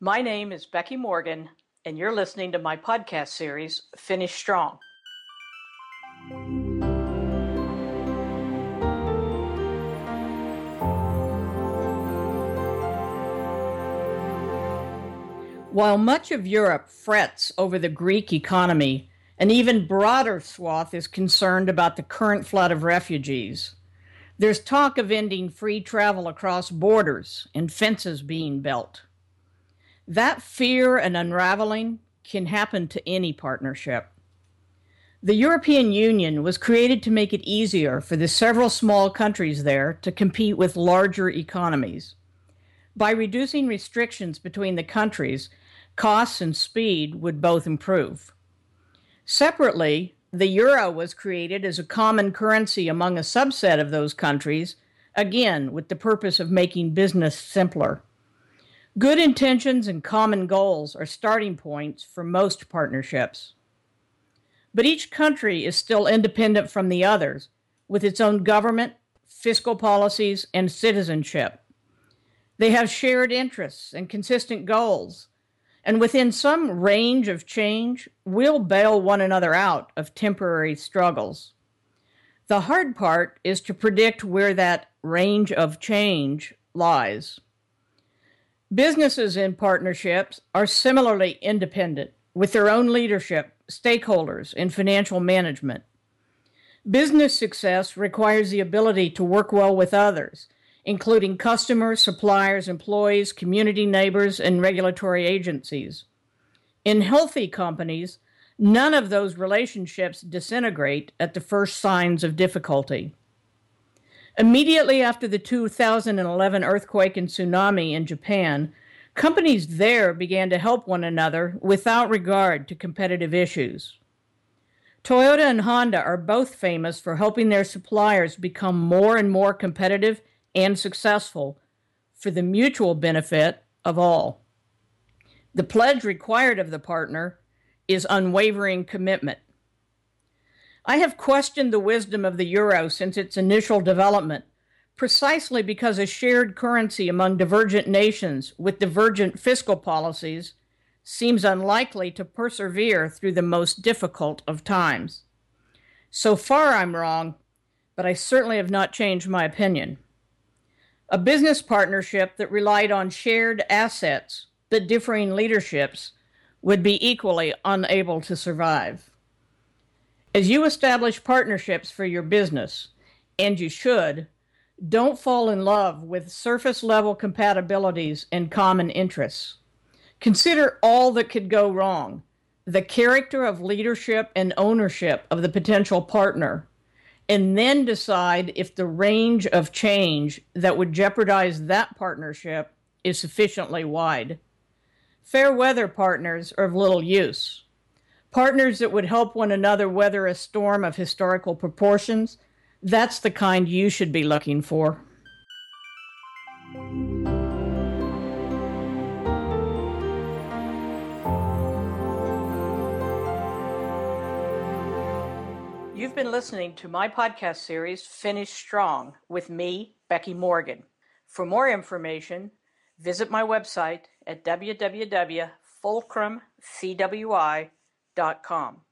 My name is Becky Morgan, and you're listening to my podcast series, Finish Strong. While much of Europe frets over the Greek economy, an even broader swath is concerned about the current flood of refugees. There's talk of ending free travel across borders and fences being built. That fear and unraveling can happen to any partnership. The European Union was created to make it easier for the several small countries there to compete with larger economies. By reducing restrictions between the countries, costs and speed would both improve. Separately, the euro was created as a common currency among a subset of those countries, again, with the purpose of making business simpler. Good intentions and common goals are starting points for most partnerships. But each country is still independent from the others, with its own government, fiscal policies, and citizenship. They have shared interests and consistent goals, and within some range of change, will bail one another out of temporary struggles. The hard part is to predict where that range of change lies. Businesses in partnerships are similarly independent with their own leadership, stakeholders, and financial management. Business success requires the ability to work well with others including customers, suppliers, employees, community neighbors, and regulatory agencies. In healthy companies, none of those relationships disintegrate at the first signs of difficulty. Immediately after the 2011 earthquake and tsunami in Japan, companies there began to help one another without regard to competitive issues. Toyota and Honda are both famous for helping their suppliers become more and more competitive and successful for the mutual benefit of all. The pledge required of the partner is unwavering commitment. I have questioned the wisdom of the euro since its initial development, precisely because a shared currency among divergent nations with divergent fiscal policies seems unlikely to persevere through the most difficult of times. So far, I'm wrong, but I certainly have not changed my opinion a business partnership that relied on shared assets but differing leaderships would be equally unable to survive. As you establish partnerships for your business, and you should, don't fall in love with surface level compatibilities and common interests. Consider all that could go wrong the character of leadership and ownership of the potential partner and then decide if the range of change that would jeopardize that partnership is sufficiently wide. Fair weather partners are of little use. Partners that would help one another weather a storm of historical proportions, that's the kind you should be looking for. You've been listening to my podcast series, Finish Strong, with me, Becky Morgan. For more information, visit my website at www.fulcrumcwi.com dot com.